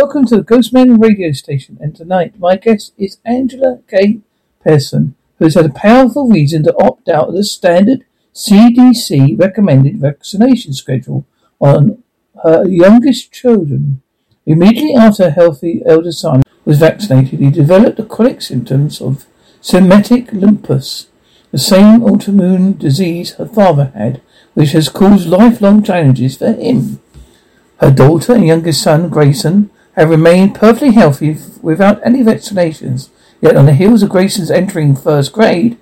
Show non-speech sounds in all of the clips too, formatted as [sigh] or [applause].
Welcome to the Ghostman radio station, and tonight my guest is Angela K. Pearson, who has had a powerful reason to opt out of the standard CDC recommended vaccination schedule on her youngest children. Immediately after her healthy elder son was vaccinated, he developed the chronic symptoms of senescent lupus, the same autoimmune disease her father had, which has caused lifelong challenges for him. Her daughter and youngest son, Grayson, have remained perfectly healthy without any vaccinations. Yet on the heels of Grayson's entering first grade,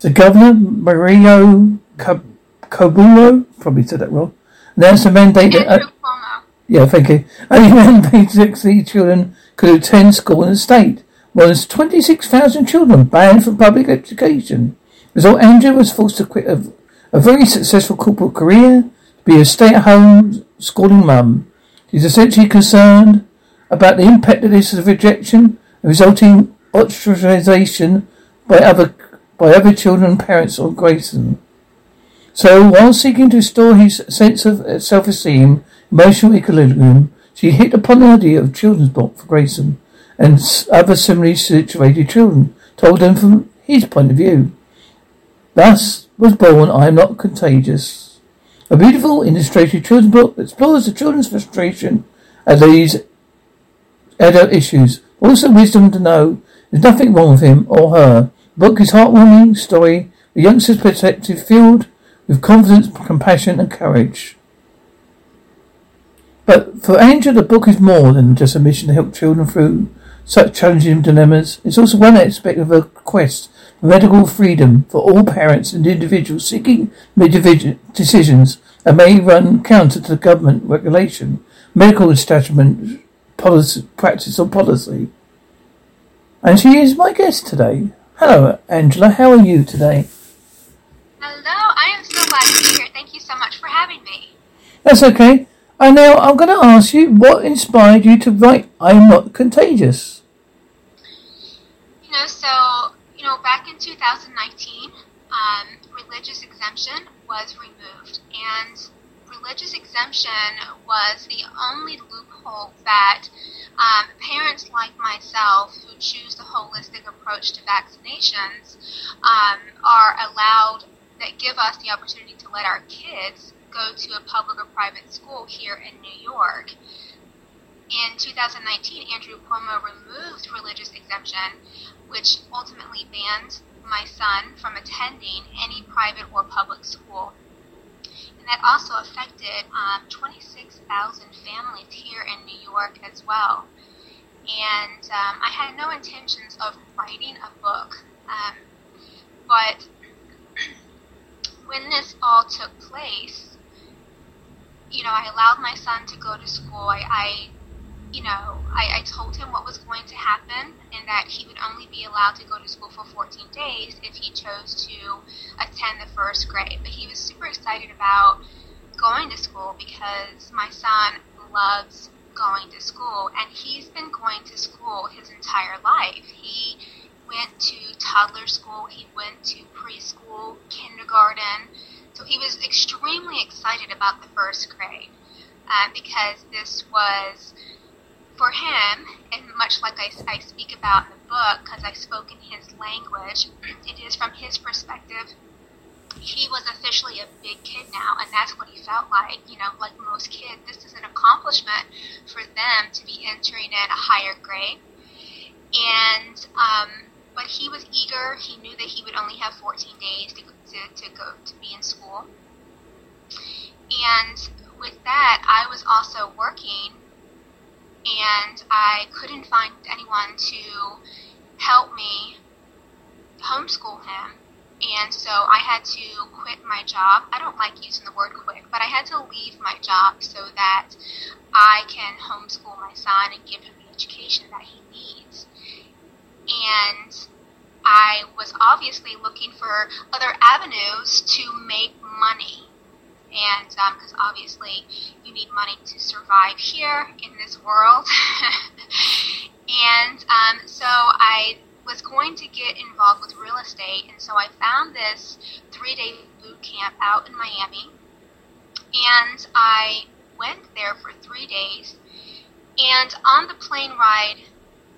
the governor, Mario Cobulo, probably said that wrong, announced a mandate that, uh, yeah, thank you. Only mandated that children could attend school in the state. More than 26,000 children banned from public education. Result, Andrew was forced to quit a, a very successful corporate career to be a stay-at-home schooling mum. She's essentially concerned about the impact of this rejection and resulting ostracization by other by other children parents of Grayson. So, while seeking to restore his sense of uh, self-esteem, emotional equilibrium, she hit upon the idea of children's book for Grayson and other similarly situated children, told them from his point of view. Thus was born I Am Not Contagious, a beautiful illustrated children's book that explores the children's frustration at these adult issues. Also wisdom to know there's nothing wrong with him or her. The book is heartwarming story, the youngster's perspective filled with confidence, compassion and courage. But for Angel, the book is more than just a mission to help children through such challenging dilemmas. It's also one aspect of a quest medical freedom for all parents and individuals seeking decisions that may run counter to government regulation, medical establishment policy, practice or policy. And she is my guest today. Hello, Angela. How are you today? Hello. I am so glad to be here. Thank you so much for having me. That's okay. And now I'm going to ask you what inspired you to write I'm Not Contagious? You know, so, know, back in 2019, um, religious exemption was removed. And religious exemption was the only loophole that um, parents like myself who choose the holistic approach to vaccinations um, are allowed, that give us the opportunity to let our kids go to a public or private school here in New York. In 2019, Andrew Cuomo removed religious exemption, which ultimately banned my son from attending any private or public school. And that also affected um, 26,000 families here in New York as well. And um, I had no intentions of writing a book, um, but [clears throat] when this all took place, you know, I allowed my son to go to school. I, I you know, I, I told him what was going to happen and that he would only be allowed to go to school for 14 days if he chose to attend the first grade. But he was super excited about going to school because my son loves going to school and he's been going to school his entire life. He went to toddler school, he went to preschool, kindergarten, so he was extremely excited about the first grade uh, because this was, for him, and much like I, I speak about in the book, because I spoke in his language, it is from his perspective. He was officially a big kid now, and that's what he felt like. You know, like most kids, this is an accomplishment for them to be entering in a higher grade. And um, but he was eager. He knew that he would only have 14 days to, to, to go to be in school. And with that, I was also working, and I couldn't find anyone to help me homeschool him. And so I had to quit my job. I don't like using the word quit, but I had to leave my job so that I can homeschool my son and give him the education that he needs and I was obviously looking for other avenues to make money. And because um, obviously you need money to survive here in this world. [laughs] and um, so I was going to get involved with real estate. And so I found this three day boot camp out in Miami. And I went there for three days And on the plane ride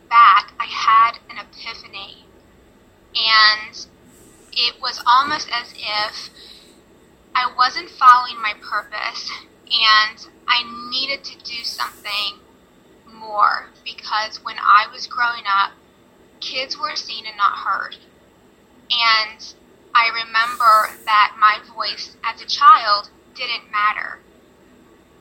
back, I had an epiphany. And it was almost as if I wasn't following my purpose and I needed to do something more because when I was growing up, kids were seen and not heard. And I remember that my voice as a child didn't matter.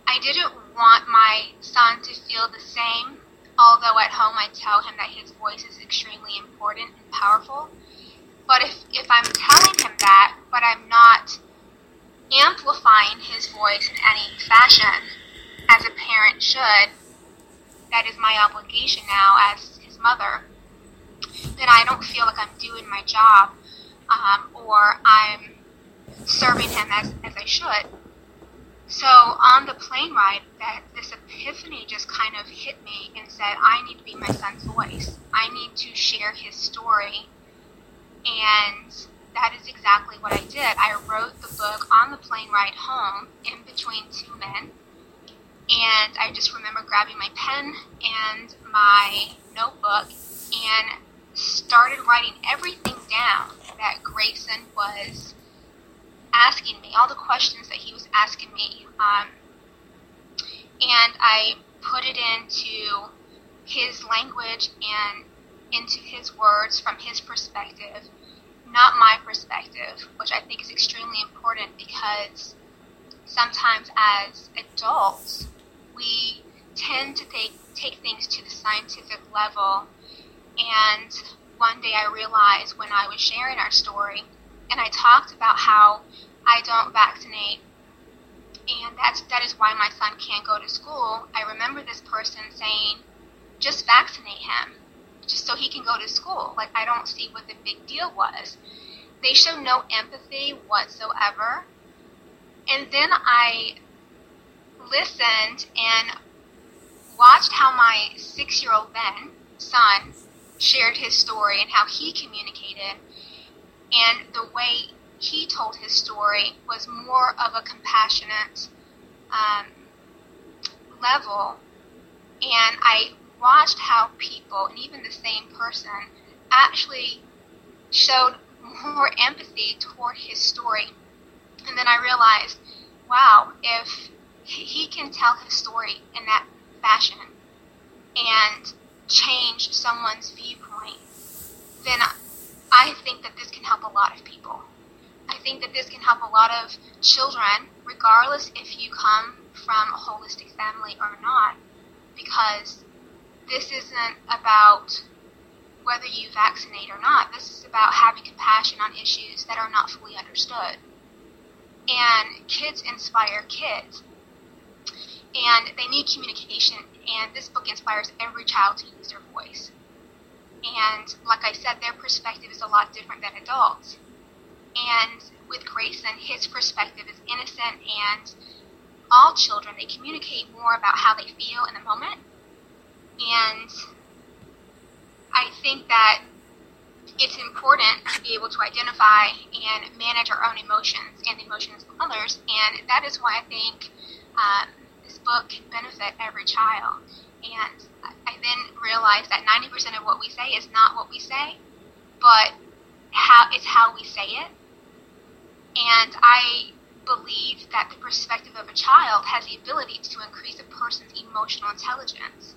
I didn't want my son to feel the same, although at home I tell him that his voice is extremely important and powerful. But if, if I'm telling him that, but I'm not amplifying his voice in any fashion, as a parent should, that is my obligation now as his mother, then I don't feel like I'm doing my job um, or I'm serving him as, as I should. So on the plane ride, that this epiphany just kind of hit me and said, I need to be my son's voice. I need to share his story. And that is exactly what I did. I wrote the book on the plane ride home in between two men. And I just remember grabbing my pen and my notebook and started writing everything down that Grayson was asking me, all the questions that he was asking me. Um, and I put it into his language and into his words from his perspective, not my perspective, which I think is extremely important because sometimes as adults, we tend to take, take things to the scientific level. And one day I realized when I was sharing our story, and I talked about how I don't vaccinate, and that's that is why my son can't go to school. I remember this person saying, "Just vaccinate him, just so he can go to school." Like I don't see what the big deal was. They show no empathy whatsoever. And then I listened and watched how my six-year-old then son shared his story and how he communicated and the way he told his story was more of a compassionate um, level. And I watched how people, and even the same person, actually showed more empathy toward his story. And then I realized, wow, if he can tell his story in that fashion and change someone's viewpoint, then I think that this can help a lot of people. I think that this can help a lot of children, regardless if you come from a holistic family or not, because this isn't about whether you vaccinate or not. This is about having compassion on issues that are not fully understood. And kids inspire kids. And they need communication, and this book inspires every child to use their voice. And like I said, their perspective is a lot different than adults. And with Grayson, his perspective is innocent and all children, they communicate more about how they feel in the moment. And I think that it's important to be able to identify and manage our own emotions and the emotions of others. And that is why I think um, this book can benefit every child. And I then realized that 90% of what we say is not what we say, but how it's how we say it and I believe that the perspective of a child has the ability to increase a person's emotional intelligence.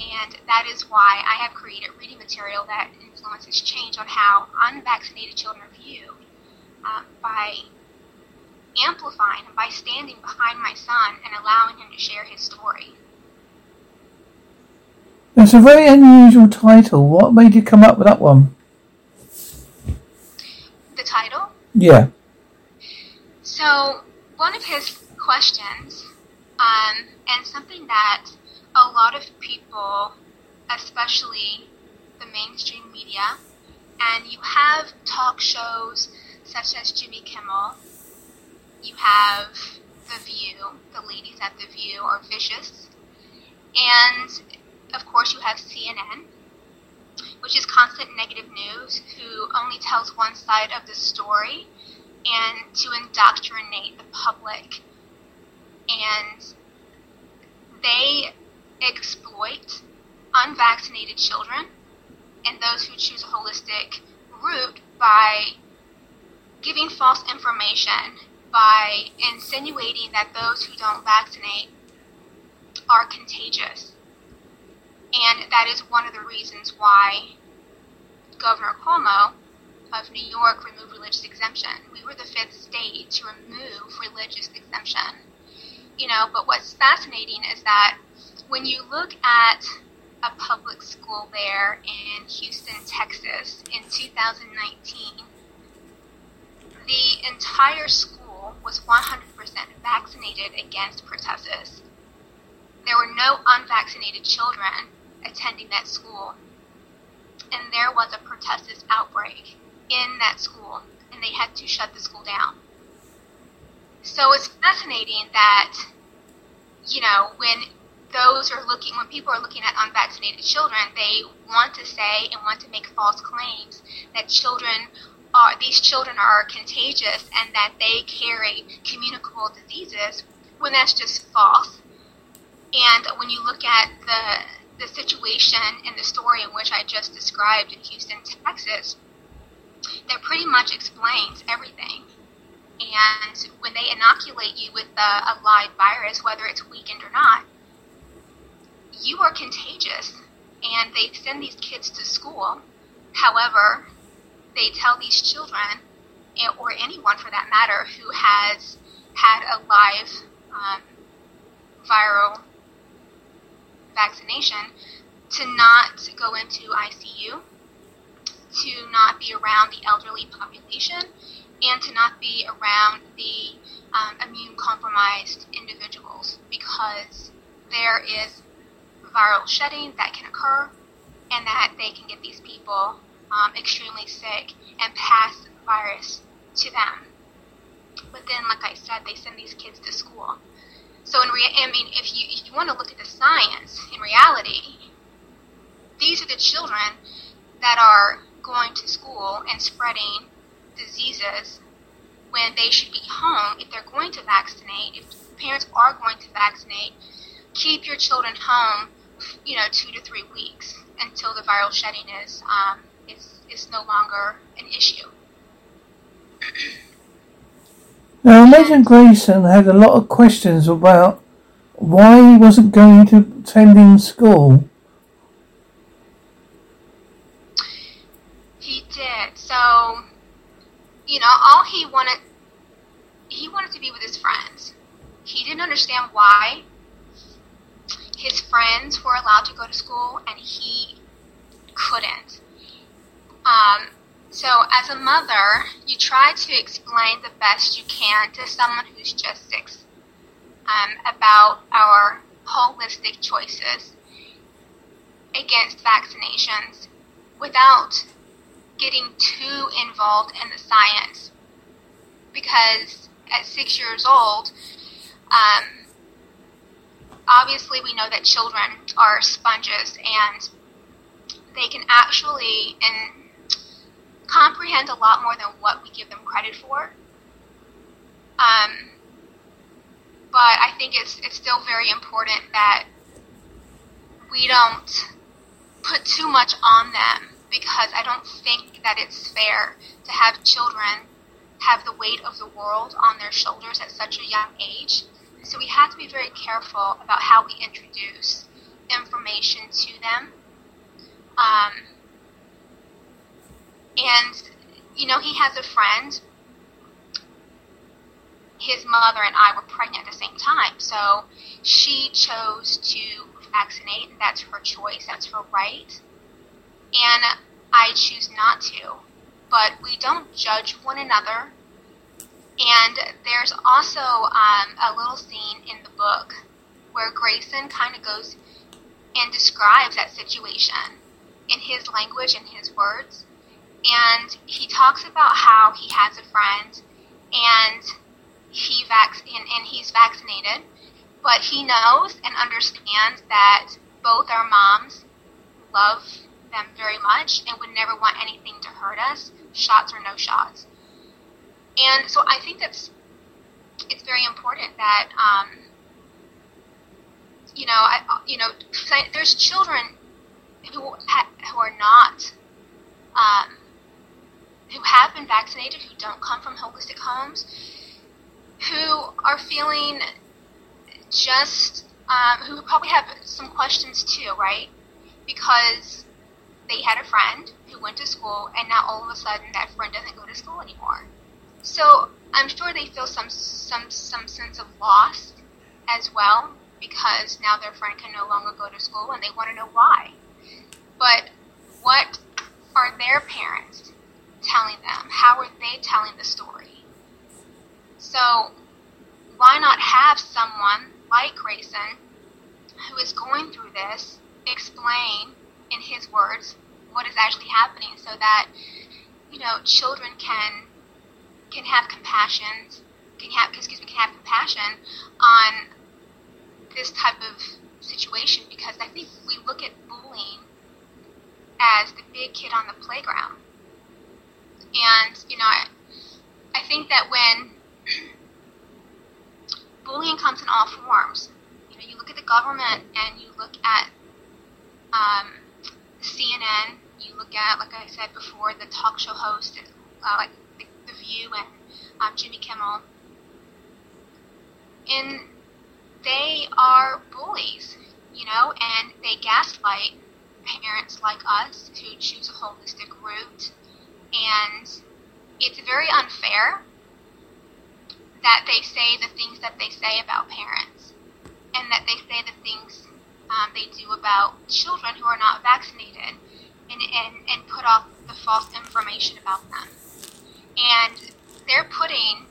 And that is why I have created reading material that influences change on how unvaccinated children are viewed um, by amplifying and by standing behind my son and allowing him to share his story. It's a very unusual title. What made you come up with that one? The title? Yeah. So, one of his questions, um, and something that a lot of people, especially the mainstream media, and you have talk shows such as Jimmy Kimmel, you have The View, the ladies at The View are vicious, and of course you have CNN, which is constant negative news, who only tells one side of the story and to indoctrinate the public. And they exploit unvaccinated children and those who choose a holistic route by giving false information, by insinuating that those who don't vaccinate are contagious. And that is one of the reasons why Governor Cuomo of New York removed religious exemption. We were the fifth state to remove religious exemption. You know, but what's fascinating is that when you look at a public school there in Houston, Texas in 2019, the entire school was 100% vaccinated against pertussis. There were no unvaccinated children attending that school, and there was a pertussis outbreak in that school, and they had to shut the school down. So it's fascinating that, you know, when those are looking, when people are looking at unvaccinated children, they want to say and want to make false claims that children are, these children are contagious and that they carry communicable diseases when that's just false. And when you look at the, the situation and the story in which I just described in Houston, Texas, that pretty much explains everything. And when they inoculate you with a, a live virus, whether it's weakened or not, you are contagious. And they send these kids to school. However, they tell these children, or anyone for that matter, who has had a live um, viral vaccination, to not go into ICU to not be around the elderly population and to not be around the um, immune compromised individuals because there is viral shedding that can occur and that they can get these people um, extremely sick and pass the virus to them. But then, like I said, they send these kids to school. So, in rea- I mean, if you if you want to look at the science, in reality, these are the children that are going to school and spreading diseases when they should be home if they're going to vaccinate. If parents are going to vaccinate, keep your children home, you know, two to three weeks until the viral shedding is um, is is no longer an issue. Now, Imagine Grayson had a lot of questions about why he wasn't going to attending school. He did. So, you know, all he wanted, he wanted to be with his friends. He didn't understand why his friends were allowed to go to school and he couldn't. Um, so, as a mother, you try to explain the best you can to someone who's just six um, about our holistic choices against vaccinations without getting too involved in the science because at six years old, um, obviously we know that children are sponges and they can actually and comprehend a lot more than what we give them credit for. Um, but I think it's it's still very important that we don't put too much on them because I don't think that it's fair to have children have the weight of the world on their shoulders at such a young age. So we have to be very careful about how we introduce information to them. Um, and, you know, he has a friend. His mother and I were pregnant at the same time. So she chose to vaccinate, that's her choice, that's her right and I choose not to. But we don't judge one another. And there's also um, a little scene in the book where Grayson kind of goes and describes that situation in his language and his words. And he talks about how he has a friend and he vac- and, and he's vaccinated, but he knows and understands that both our moms love them very much and would never want anything to hurt us, shots or no shots. And so I think that's it's very important that um, you know, I, you know, there's children who ha- who are not, um, who have been vaccinated, who don't come from holistic homes, who are feeling just, um, who probably have some questions too, right? Because they had a friend who went to school, and now all of a sudden that friend doesn't go to school anymore. So I'm sure they feel some some some sense of loss as well because now their friend can no longer go to school and they want to know why. But what are their parents telling them? How are they telling the story? So why not have someone like Grayson who is going through this explain in his words what is actually happening so that you know children can can have compassion can have excuse me can have compassion on this type of situation because I think we look at bullying as the big kid on the playground. And, you know, I, I think that when [clears throat] bullying comes in all forms, you know, you look at the government and you look at um, CNN, you look at, like I said before, the talk show host, uh, like the, View and um, Jimmy Kimmel. In they are bullies, you know, and they gaslight parents like us who choose a holistic route. And it's very unfair that they say the things that they say about parents and that they say the things um, they do about children who are not vaccinated and, and, and put off the false information about them. And they're putting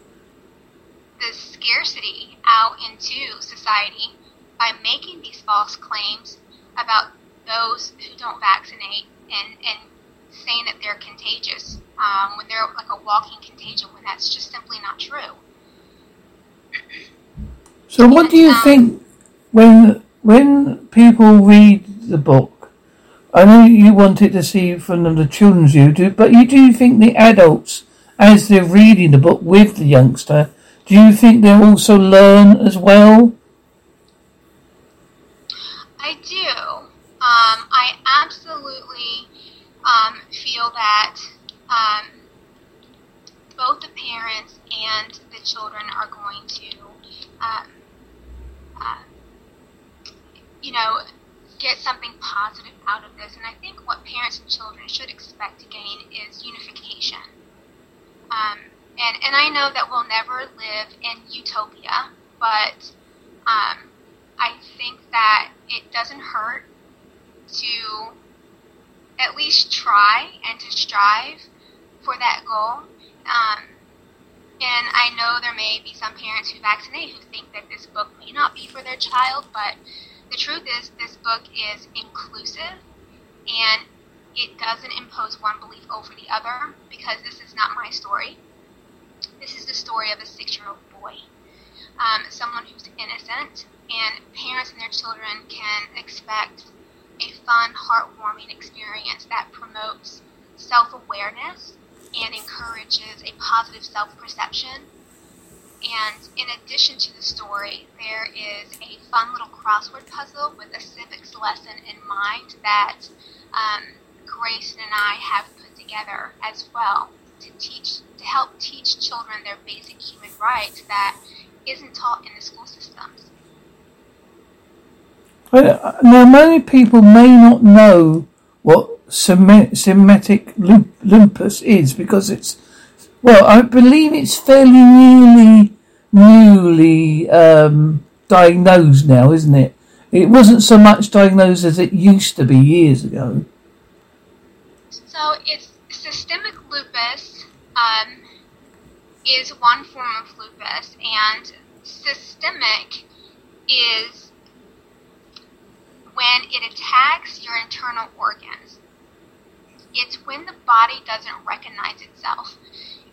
the scarcity out into society by making these false claims about those who don't vaccinate and, and saying that they're contagious um, when they're like a walking contagion when that's just simply not true. So, what do you um, think when when people read the book? I know you wanted to see from the children's view, but you do think the adults, as they're reading the book with the youngster, do you think they'll also learn as well? I do. Um, I absolutely um, feel that um, both the parents and the children are going to, um, uh, you know, get something positive out of this. And I think what parents and children should expect to gain is unification. Um, and and I know that we'll never live in utopia, but um, I think that it doesn't hurt to at least try and to strive for that goal. Um, and I know there may be some parents who vaccinate who think that this book may not be for their child, but the truth is, this book is inclusive and it doesn't impose one belief over the other because this is not my story. This is the story of a six year old boy, um, someone who's innocent, and parents and their children can expect a fun, heartwarming experience that promotes self awareness and encourages a positive self perception. And in addition to the story, there is a fun little crossword puzzle with a civics lesson in mind that um, Grayson and I have put together as well to teach to help teach children their basic human rights that isn't taught in the school systems. Now, many people may not know what Semitic lupus is because it's, well, I believe it's fairly newly, newly um, diagnosed now, isn't it? It wasn't so much diagnosed as it used to be years ago. So it's systemic lupus um, is one form of lupus, and systemic is when it attacks your internal organs. It's when the body doesn't recognize itself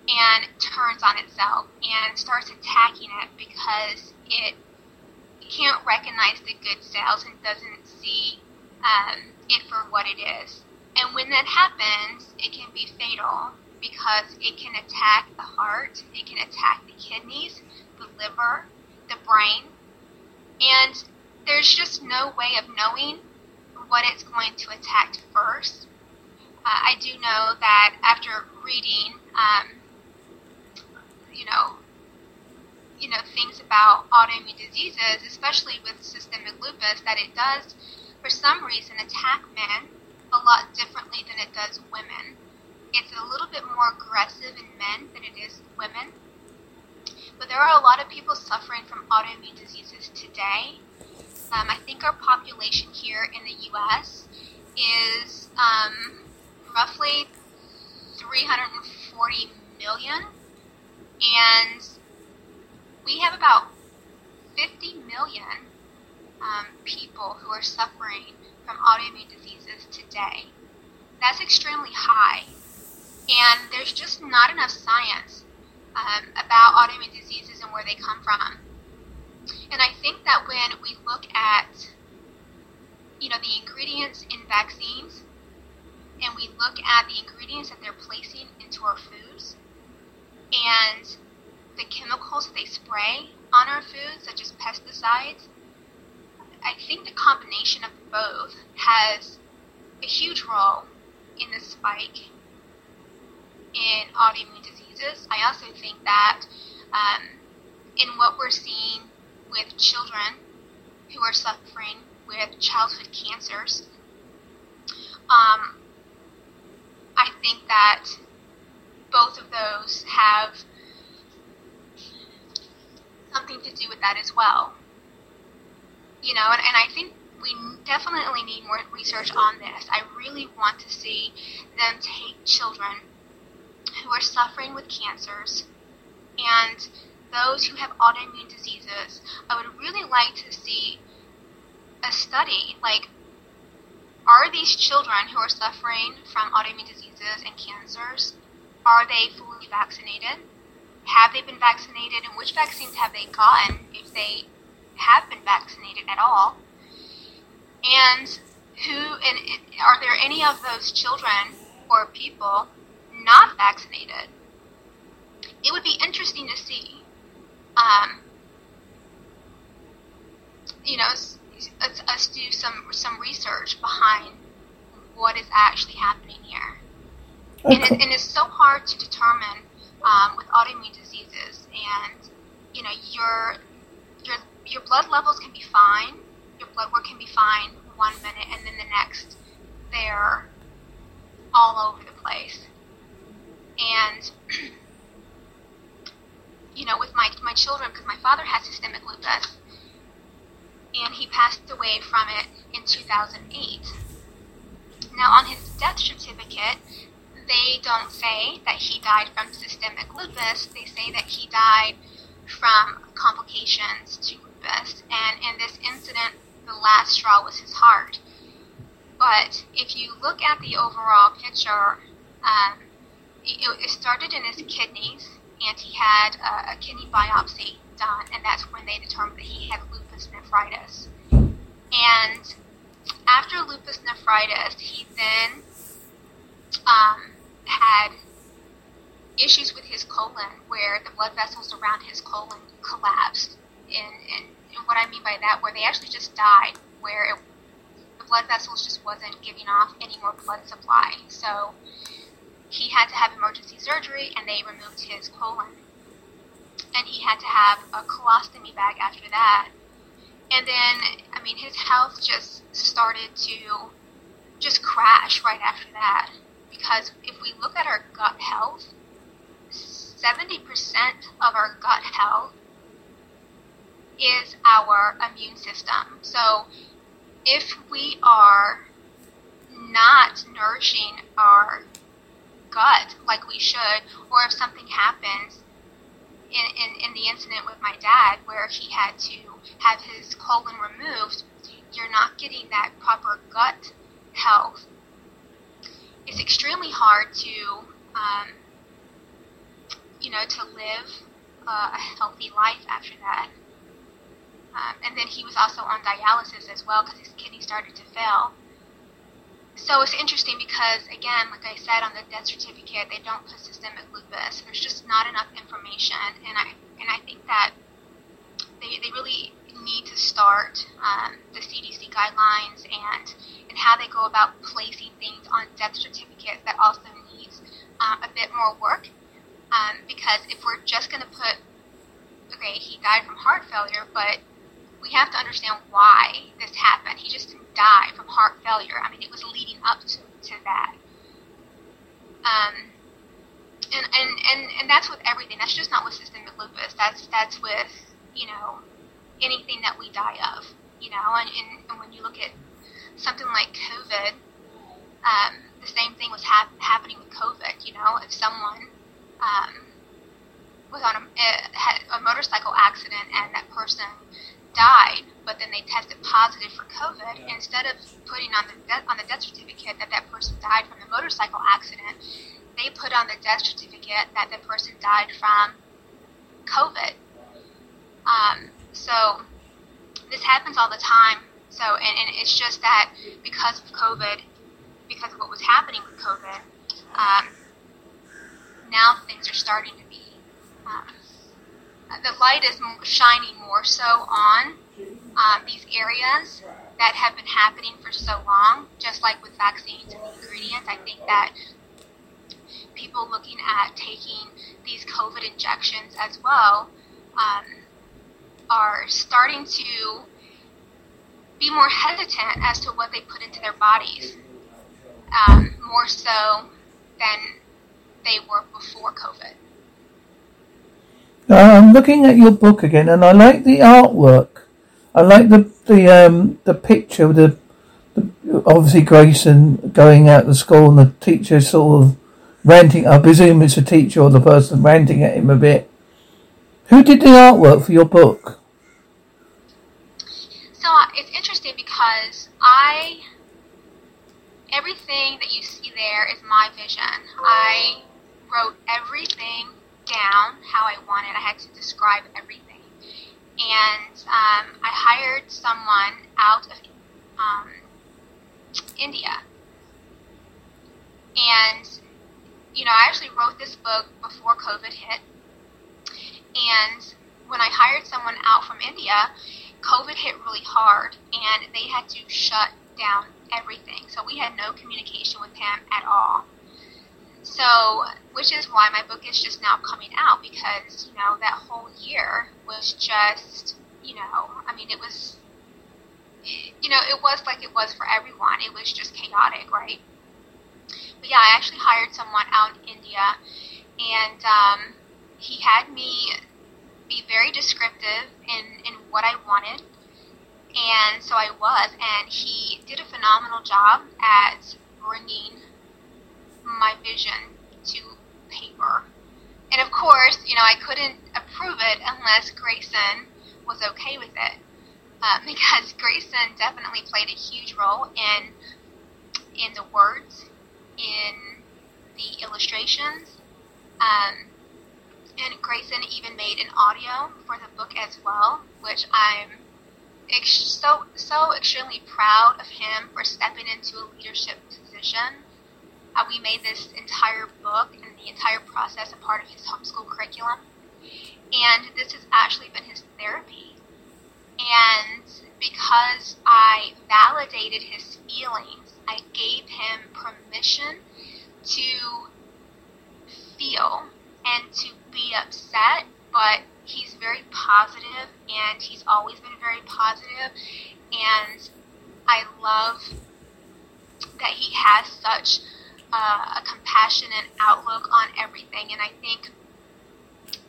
and turns on itself and starts attacking it because it can't recognize the good cells and doesn't see um, it for what it is. And when that happens, it can be fatal because it can attack the heart, it can attack the kidneys, the liver, the brain. And there's just no way of knowing what it's going to attack first. Uh, I do know that after reading, um, you know, you know things about autoimmune diseases, especially with systemic lupus, that it does, for some reason, attack men a lot differently than it does women. It's a little bit more aggressive in men than it is women. But there are a lot of people suffering from autoimmune diseases today. Um, I think our population here in the U.S. is um, roughly 340 million, and we have about 50 million um, people who are suffering from autoimmune diseases today. That's extremely high, and there's just not enough science um, about autoimmune diseases and where they come from. And I think that when we look at, you know, the ingredients in vaccines, and we look at the ingredients that they're placing into our foods, and the chemicals that they spray on our foods, such as pesticides, I think the combination of both has a huge role in the spike in autoimmune diseases. I also think that um, in what we're seeing with children who are suffering with childhood cancers, um, I think that both of those have something to do with that as well. You know, and, and I think we definitely need more research on this. I really want to see them take children who are suffering with cancers and those who have autoimmune diseases. I would really like to see a study like are these children who are suffering from autoimmune diseases and cancers are they fully vaccinated? Have they been vaccinated and which vaccines have they gotten if they have been vaccinated at all? And who and are there any of those children or people not vaccinated? It would be interesting to see. Um, you know, us, us do some some research behind what is actually happening here. Okay. And, it, and, it's so hard to determine um, with autoimmune diseases, and you know, your your your blood levels can be fine, your blood work can be fine one minute, and then the next they're all over the place. And [clears throat] you know, with my my children, because my father had systemic lupus, and he passed away from it in 2008. Now, on his death certificate, they don't say that he died from systemic lupus. They say that he died from complications to lupus. And in this incident, the last straw was his heart. But if you look at the overall picture, um, it, it, started in his kidneys, and he had a, a kidney biopsy done, and that's when they determined that he had lupus nephritis. And after lupus nephritis, he then um, had issues with his colon where the blood vessels around his colon collapsed. And, and, and what I mean by that, where they actually just died, where it, the blood vessels just wasn't giving off any more blood supply. So he had to have emergency surgery and they removed his colon. And he had to have a colostomy bag after that. And then, I mean, his health just started to just crash right after that because if we look at our gut health, 70% of our gut health is our immune system. So if we are not nourishing our gut like we should, or if something happens in, in, in the incident with my dad where he had to have his colon removed, you're not getting that proper gut health it's extremely hard to, um, you know, to live uh, a healthy life after that. Um, and then he was also on dialysis as well because his kidney started to fail. So it's interesting because, again, like I said on the death certificate, they don't put systemic lupus. There's just not enough information, and I and I think that they, they really need to start um, the CDC guidelines and and how they go about placing things on death certificates that also needs um, a bit more work. Um, because if we're just going to put, okay, he died from heart failure, but we have to understand why this happened. He just didn't die from heart failure. I mean, it was leading up to, to that. Um, and, and, and, and that's with everything. That's just not with systemic lupus. That's that's with you know anything that we die of. You know, and, and, and when you look at something like COVID, um, the same thing was hap- happening with COVID. You know, if someone um, was on a, uh, had a motorcycle accident and that person died, but then they tested positive for COVID, yeah. instead of putting on the de- on the death certificate that that person died from the motorcycle accident, they put on the death certificate that the person died from COVID. Um, so this happens all the time. So, and, and it's just that because of COVID, because of what was happening with COVID, um, now things are starting to be, um, the light is shining more so on um, these areas that have been happening for so long, just like with vaccines and ingredients. I think that people looking at taking these COVID injections as well um, are starting to be more hesitant as to what they put into their bodies, um, more so than they were before COVID. I'm looking at your book again, and I like the artwork. I like the the um, the picture, the, the obviously Grayson going out to school, and the teacher sort of ranting. I presume it's the teacher or the person ranting at him a bit. Who did the artwork for your book? So uh, it's interesting because I everything that you see there is my vision. I wrote everything down how I wanted. I had to describe everything, and um, I hired someone out of um, India, and you know I actually wrote this book before COVID hit, and when I hired someone out from India, COVID hit really hard, and they had to shut down everything. So we had no communication with him at all. So, which is why my book is just now coming out because, you know, that whole year was just, you know, I mean, it was, you know, it was like it was for everyone. It was just chaotic, right? But yeah, I actually hired someone out in India, and um, he had me be very descriptive in, in what I wanted. And so I was, and he did a phenomenal job at bringing my vision to paper. And of course, you know, I couldn't approve it unless Grayson was okay with it. Uh, [laughs] because Grayson definitely played a huge role in in the words, in the illustrations, um, and Grayson even made an audio for the book as well, which I'm ex- so so extremely proud of him for stepping into a leadership position. Uh, we made this entire book and the entire process a part of his homeschool curriculum, and this has actually been his therapy. And because I validated his feelings, I gave him permission to feel and to be upset, but he's very positive and he's always been very positive and I love that he has such uh, a compassionate outlook on everything and I think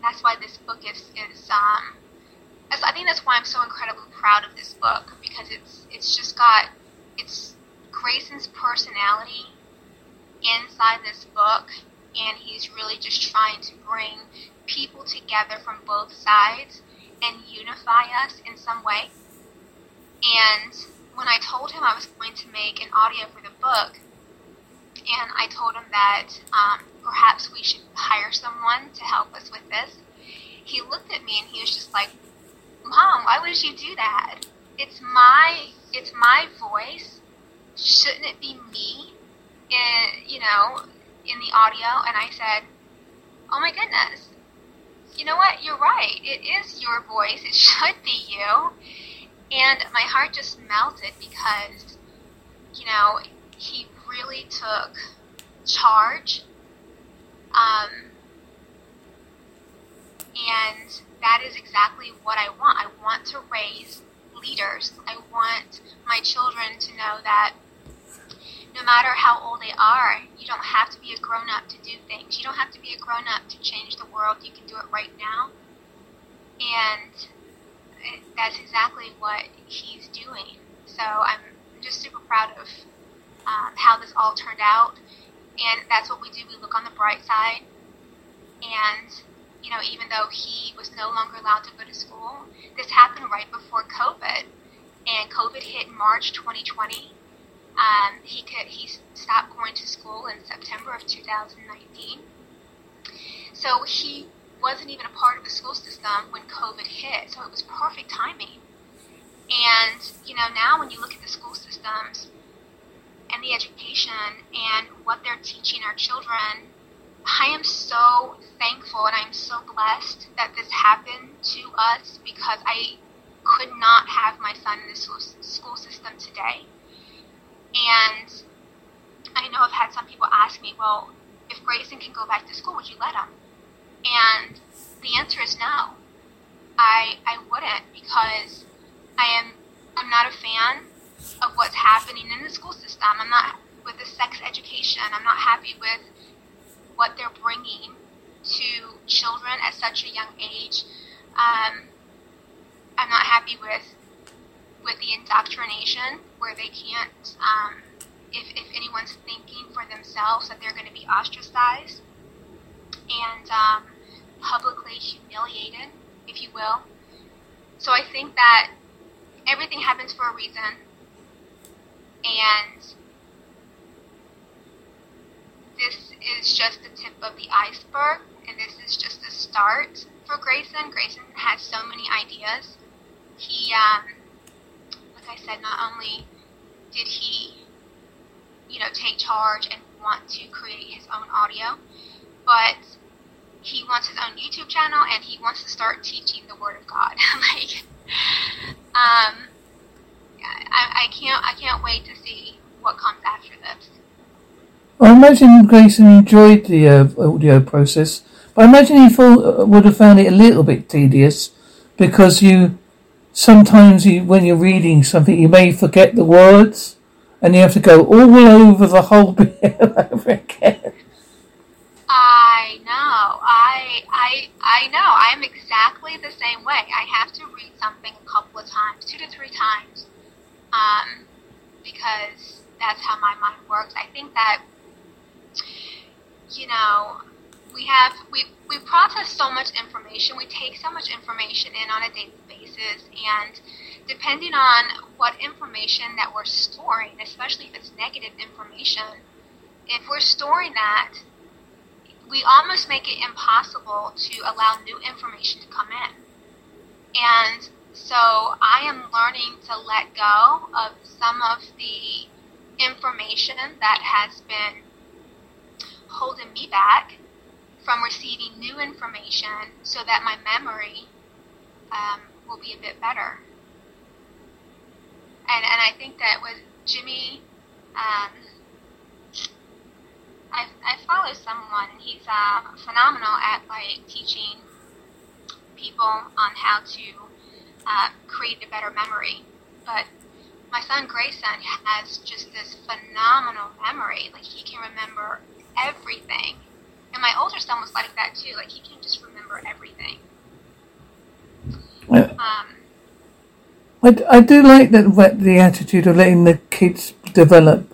that's why this book is, is um, I think that's why I'm so incredibly proud of this book because it's it's just got it's Grayson's personality inside this book and he's really just trying to bring people together from both sides and unify us in some way. And when I told him I was going to make an audio for the book, and I told him that um, perhaps we should hire someone to help us with this, he looked at me and he was just like, "Mom, why would you do that? It's my it's my voice. Shouldn't it be me? In, you know, in the audio?" And I said, "Oh my goodness, you know what? You're right. It is your voice. It [laughs] should be you. And my heart just melted because, you know, he really took charge. Um, and that is exactly what I want. I want to raise leaders. I want my children to know that no matter how old they are, you don't have to be a grown up to do things. You don't have to be a grown up to change the world. You can do it right now. And that's exactly what he's doing. So I'm just super proud of um, how this all turned out. And that's what we do. We look on the bright side. And, you know, even though he was no longer allowed to go to school, this happened right before COVID. And COVID hit March 2020 um, he could he stopped going to school in September of 2019. So he wasn't even a part of the school system when COVID hit. So it was perfect timing. And you know now when you look at the school systems and the education and what they're teaching our children, I am so thankful and I'm so blessed that this happened to us because I could not have my son in the school system today. And I know I've had some people ask me, well, if Grayson can go back to school, would you let him? And the answer is no. I I wouldn't because I am I'm not a fan of what's happening in the school system. I'm not with the sex education. I'm not happy with what they're bringing to children at such a young age. Um, I'm not happy with with the indoctrination where they can't, um, if, if anyone's thinking for themselves that they're going to be ostracized and um, publicly humiliated, if you will. So I think that everything happens for a reason. And this is just the tip of the iceberg, and this is just the start for Grayson. Grayson has so many ideas. He um, like I said, not only did he, you know, take charge and want to create his own audio, but he wants his own YouTube channel and he wants to start teaching the Word of God. [laughs] like, um, I, I can't, I can't wait to see what comes after this. I imagine Grayson enjoyed the uh, audio process, but I imagine he thought, uh, would have found it a little bit tedious because you sometimes you, when you're reading something, you may forget the words, and you have to go all over the whole bit [laughs] over again. I know. I I I know. I'm exactly the same way. I have to read something a couple of times, two to three times, um, because that's how my mind works. I think that you know we have we we process so much information. We take so much information in on a daily basis, and depending on what information that we're storing, especially if it's negative information, if we're storing that, we almost make it impossible to allow new information to come in. And so I am learning to let go of some of the information that has been holding me back from receiving new information so that my memory um, will be a bit better. And, and I think that with Jimmy, um, I, I follow someone and he's uh, phenomenal at like teaching people on how to uh, create a better memory. But my son Grayson has just this phenomenal memory. Like he can remember everything. And my older son was like that too. Like he can just remember everything. Um, I, I do like that the attitude of letting the kids develop.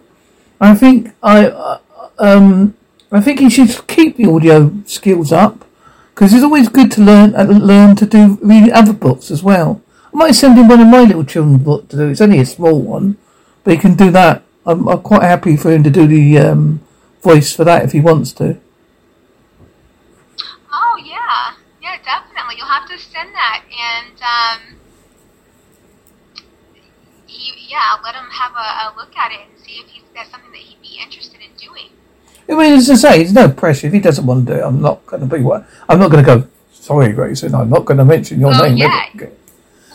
I think I uh, um I think he should keep the audio skills up because it's always good to learn uh, learn to do read other books as well. I might send him one of my little children's books to do. It's only a small one, but he can do that. I'm, I'm quite happy for him to do the um, voice for that if he wants to. Oh yeah, yeah, definitely. You'll have to send that, and um, he, yeah, let him have a, a, look at it and see if he's, that's something that he'd be interested in doing. I mean, as I say, there's no pressure. If he doesn't want to do it, I'm not going to be what I'm not going to go Sorry, Grayson, I'm not going to mention your Oh, name. yeah. Okay.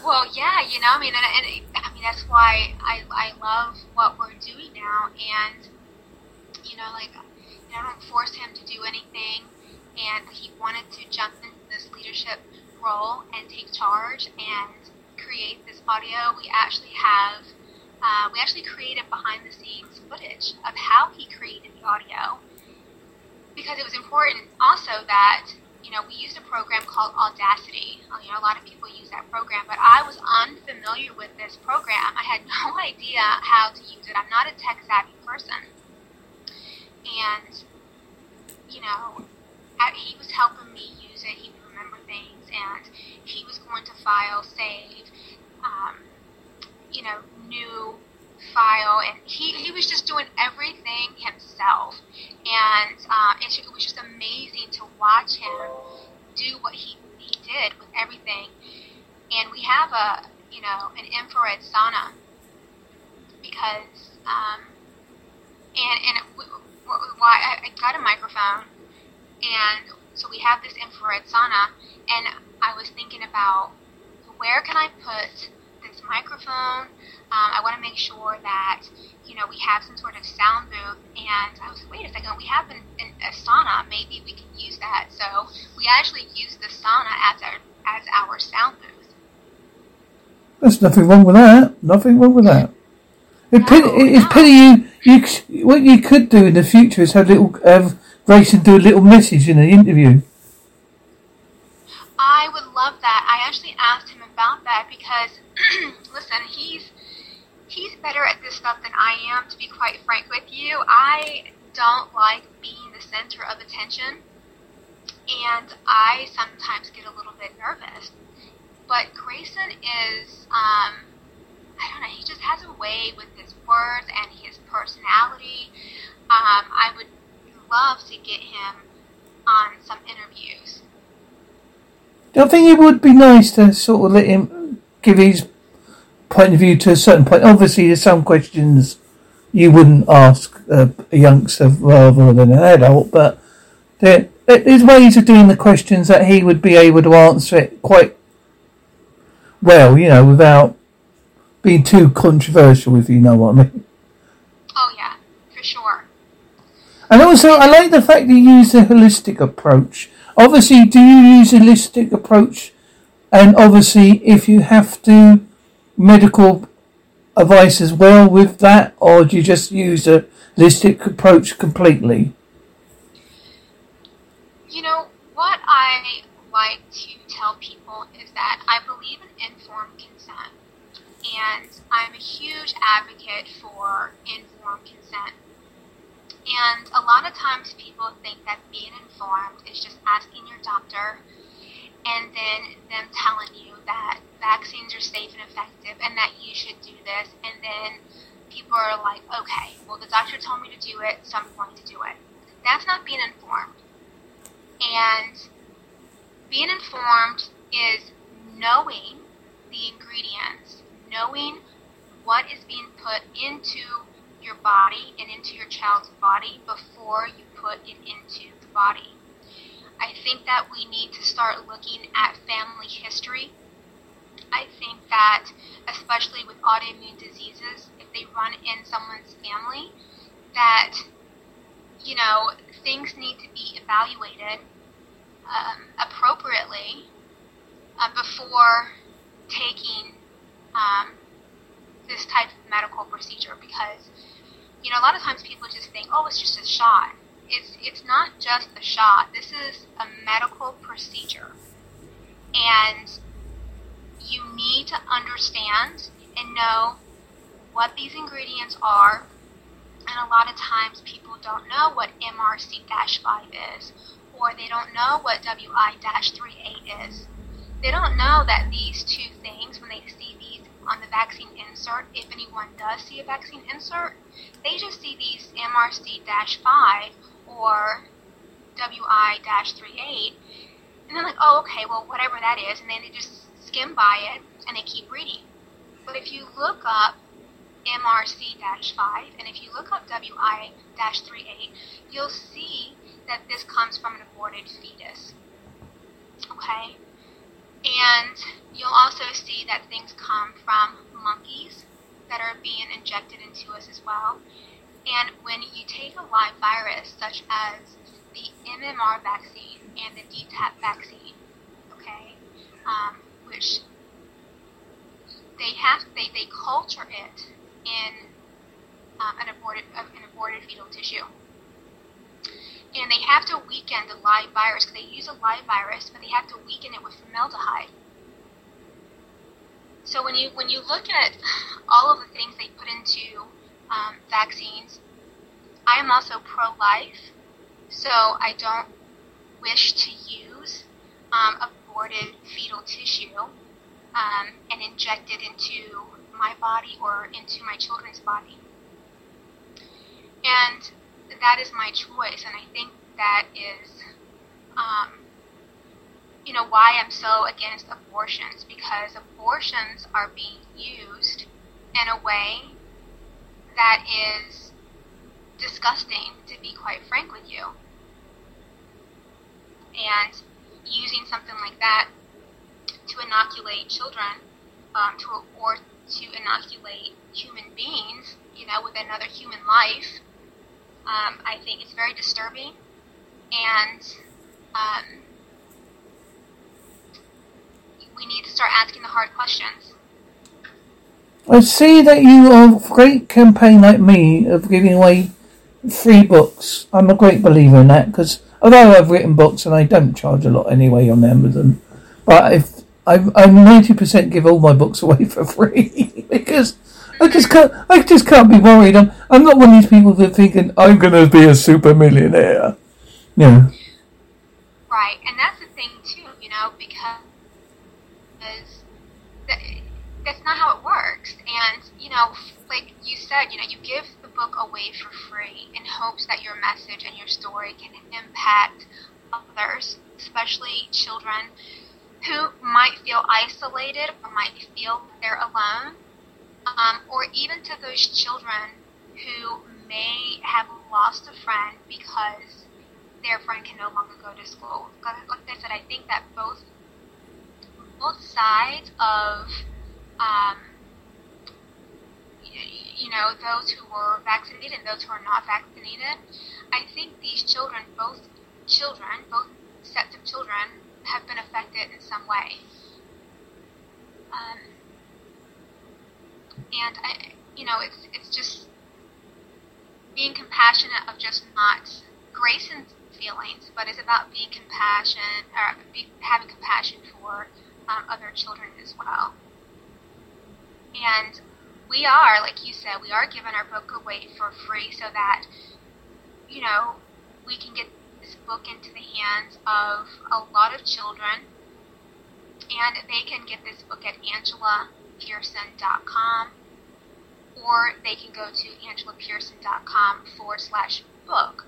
Well, yeah, you know, I mean, and, and I mean that's why I I love what we're doing now, and you know, like you know, I don't force him to do anything, and he wanted to jump into this leadership role and take charge and create this audio. We actually have. Uh, we actually created behind the scenes footage of how he created the audio because it was important also that you know we used a program called Audacity. Uh, You know, a lot of people use that program, but I was unfamiliar with this program. I had [laughs] no idea how to use it. I'm not a tech savvy person, and you know, he was helping me use it. He would remember things, and he was going to file, save, um, you know, new file, and he, he was just doing everything himself. And uh, it, it was just amazing to watch him do what he, he did with everything. And we have a, you know, an infrared sauna because, um, and, and why I got a microphone, and so we have this infrared sauna, and I was thinking about where can I put this microphone? Um, I want to make sure that you know we have some sort of sound booth. And I was like, wait a second, we have an, an, a sauna. Maybe we can use that. So we actually use the sauna as our as our sound booth. There's nothing wrong with that. Nothing wrong with that. It No, pity, it's no. pity you, you. What you could do in the future is have little have Grayson do a little message in the interview. I would love that. I actually asked him about that because, [clears throat] listen, he's he's better at this stuff than I am. To be quite frank with you, I don't like being the center of attention, and I sometimes get a little bit nervous. But Grayson is, um, I don't know, he just has a way with his words and his personality. Um, I would love to get him on some interviews. I think it would be nice to sort of let him give his point of view to a certain point. Obviously, there's some questions you wouldn't ask a, a youngster rather than an adult, but there, there's ways of doing the questions that he would be able to answer it quite well, you know, without being too controversial, if you know what I mean. Oh yeah, for sure. And also, I like the fact you use the holistic approach. Obviously, do you use a holistic approach? And obviously, if you have to, medical advice as well with that, or do you just use a holistic approach completely? You know, what I like to tell people is that I believe in informed consent. And I'm a huge advocate for informed. And a lot of times people think that being informed is just asking your doctor and then them telling you that vaccines are safe and effective and that you should do this. And then people are like, okay, well, the doctor told me to do it, so I'm going to do it. That's not being informed. And being informed is knowing the ingredients, knowing what is being put into your body and into your child's body before you put it into the body. I think that we need to start looking at family history. I think that, especially with autoimmune diseases, if they run in someone's family, that, you know, things need to be evaluated um, appropriately uh, before taking um, this type of medical procedure because you know a lot of times people just think oh it's just a shot. It's it's not just a shot. This is a medical procedure. And you need to understand and know what these ingredients are. And a lot of times people don't know what MRC-5 is or they don't know what WI-38 is. They don't know that these two things, when they see on the vaccine insert, if anyone does see a vaccine insert, they just see these MRC-5 or WI-38, and they're like, oh, okay, well, whatever that is, and then they just skim by it and they keep reading. But if you look up MRC-5 and if you look up WI-38, you'll see that this comes from an aborted fetus. Okay? And you'll also see that things come from monkeys that are being injected into us as well. And when you take a live virus, such as the MMR vaccine and the DTaP vaccine, okay, um, which they have, they, they culture it in um, an aborted, uh, an aborted fetal tissue. And they have to weaken the live virus. Because they use a live virus, but they have to weaken it with formaldehyde. So when you when you look at all of the things they put into um, vaccines, I am also pro-life, so I don't wish to use um, aborted fetal tissue um, and inject it into my body or into my children's body. And that is my choice, and I think that is um, you know, why I'm so against abortions because abortions are being used in a way that is disgusting, to be quite frank with you. And using something like that to inoculate children, um, to or to inoculate human beings, you know, with another human life, um, I think it's very disturbing. And um, we need to start asking the hard questions. I see that you are a great campaign like me of giving away free books. I'm a great believer in that because although I've written books and I don't charge a lot anyway on Amazon, but if I, I 90% give all my books away [laughs] for free because I just can't. I just can't be worried. I'm. I'm not one of these people that thinking I'm to be a super millionaire. Yeah. Right, and that's the thing too. You know, because that, that's not how it works. And, you know, like you said, you know, you give the book away for free in hopes that your message and your story can impact others, especially children who might feel isolated or might feel they're alone, um, or even to those children who may have lost a friend because their friend can no longer go to school. Like I said, I think that both both sides of, um, you know, those who were vaccinated and those who are not vaccinated. I think these children, both children, both sets of children, have been affected in some way. Um, and I, you know, it's it's just being compassionate of just not Grayson's feelings, but it's about being compassionate or be, having compassion for um, other children as well. And we are, like you said, we are giving our book away for free so that, you know, we can get this book into the hands of a lot of children. And they can get this book at angelapearson.com or they can go to angelapearson.com forward slash book.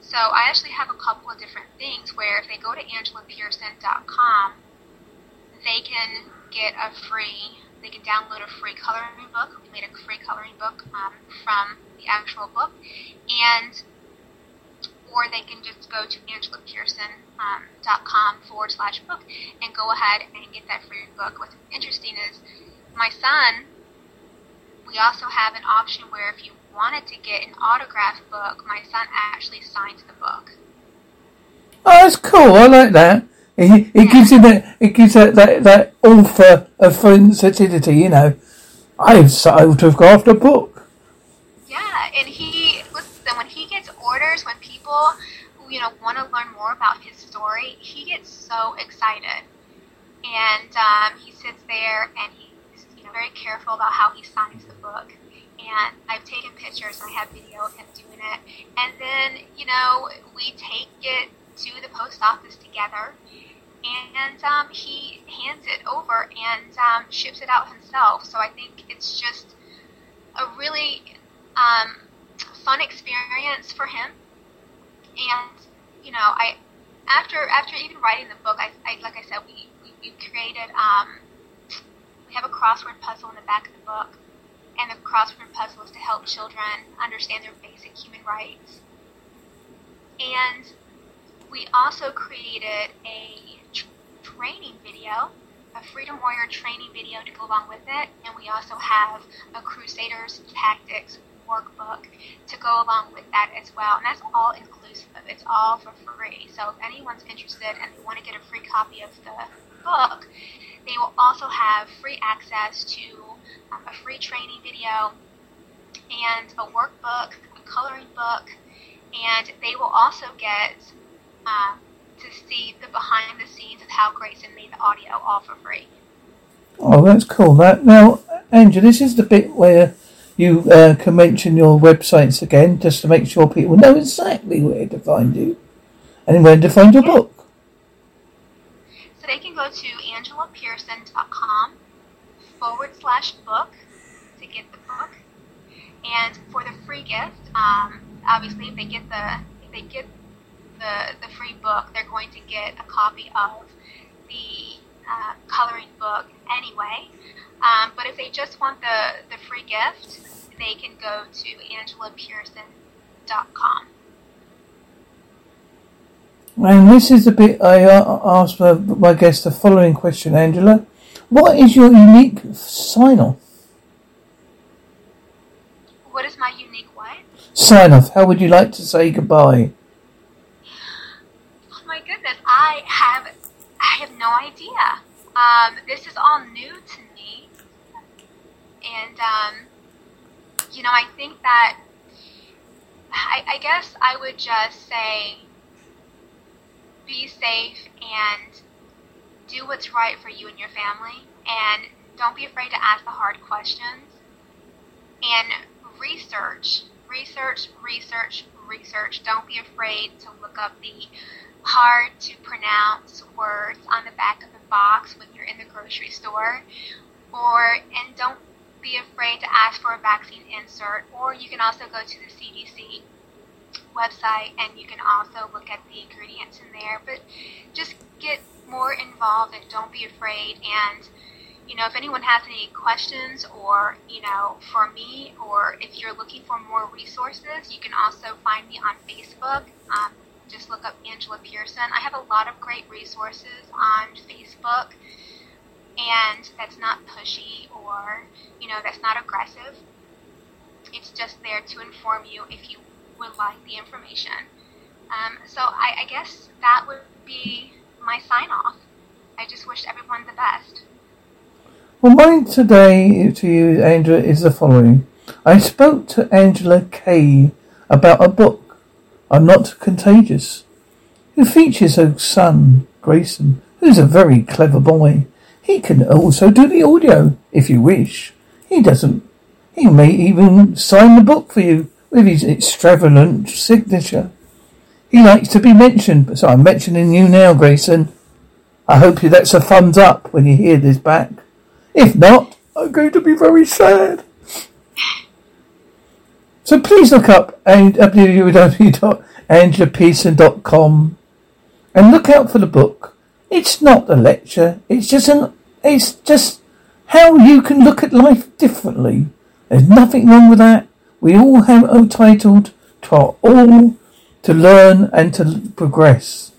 So I actually have a couple of different things where if they go to angelapearson.com, they can get a free, they can download a free coloring book. We made a free coloring book um, from the actual book, and or they can just go to angelapearson.com um, forward slash book and go ahead and get that free book. What's interesting is my son, we also have an option where if you wanted to get an autograph book, my son actually signs the book. Oh, that's cool. I like that. It, it gives him that, it gives that, that, that author authenticity, you know. I would have autographed a book. Yeah, and he, listen, when he gets orders, when people, you know, want to learn more about his story, he gets so excited. And um, he sits there and he's, very careful about how he signs the book. And I've taken pictures and I have video of him doing it. And then, you know, we take it to the post office together and um, he hands it over and um, ships it out himself. So I think it's just a really um, fun experience for him. And you know, I after after even writing the book, I, I like I said, we we, we created um, we have a crossword puzzle in the back of the book, and the crossword puzzle is to help children understand their basic human rights. And we also created a training video, a Freedom Warrior training video to go along with it, and we also have a Crusaders Tactics workbook to go along with that as well. And that's all inclusive. It's all for free. So if anyone's interested and they want to get a free copy of the book, they will also have free access to um, a free training video and a workbook, a coloring book, and they will also get um, to see the behind the scenes of how Grayson made the audio all for free. Oh, that's cool. That now, Angela, this is the bit where you uh, can mention your websites again, just to make sure people know exactly where to find you and where to find your book. So they can go to angelapearson.com forward slash book to get the book. And for the free gift, um, obviously, if they get the if they get the the free book, they're going to get a copy of the uh, coloring book anyway. Um, but if they just want the the free gift, they can go to angelapearson.com. And this is the bit I uh, asked my guest the following question, Angela. What is your unique sign off? What is my unique what? Sign off. How would you like to say goodbye? Oh my goodness, I have I have no idea. Um, this is all new to me, and um, you know, I think that I, I guess I would just say be safe and do what's right for you and your family, and don't be afraid to ask the hard questions, and research, research, research, research. Don't be afraid to look up the hard to pronounce words on the back of the box when you're in the grocery store, or and don't be afraid to ask for a vaccine insert, or you can also go to the CDC website and you can also look at the ingredients in there. But just get more involved and don't be afraid. And, you know, if anyone has any questions or, you know, for me, or if you're looking for more resources, you can also find me on Facebook. Um, just look up Angela Pearson. I have a lot of great resources on Facebook and that's not pushy or you know that's not aggressive it's just there to inform you if you would like the information. Um, so I, I guess that would be my sign off i just wish everyone the best. Well mine today to you angela is the following. I spoke to angela kay about a book i'm not contagious who features her son grayson who's a very clever boy. He can also do the audio, if you wish. He doesn't. He may even sign the book for you with his extravagant signature. He likes to be mentioned, so I'm mentioning you now, Grayson. I hope you that's a thumbs up when you hear this back. If not, I'm going to be very sad. So please look up www.angelapearson.com and look out for the book. It's not a lecture. It's just an. It's just how you can look at life differently. There's nothing wrong with that. We all have entitled to our all to learn and to progress.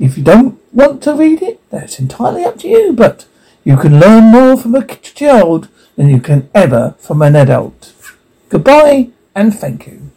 If you don't want to read it, that's entirely up to you. But you can learn more from a child than you can ever from an adult. Goodbye and thank you.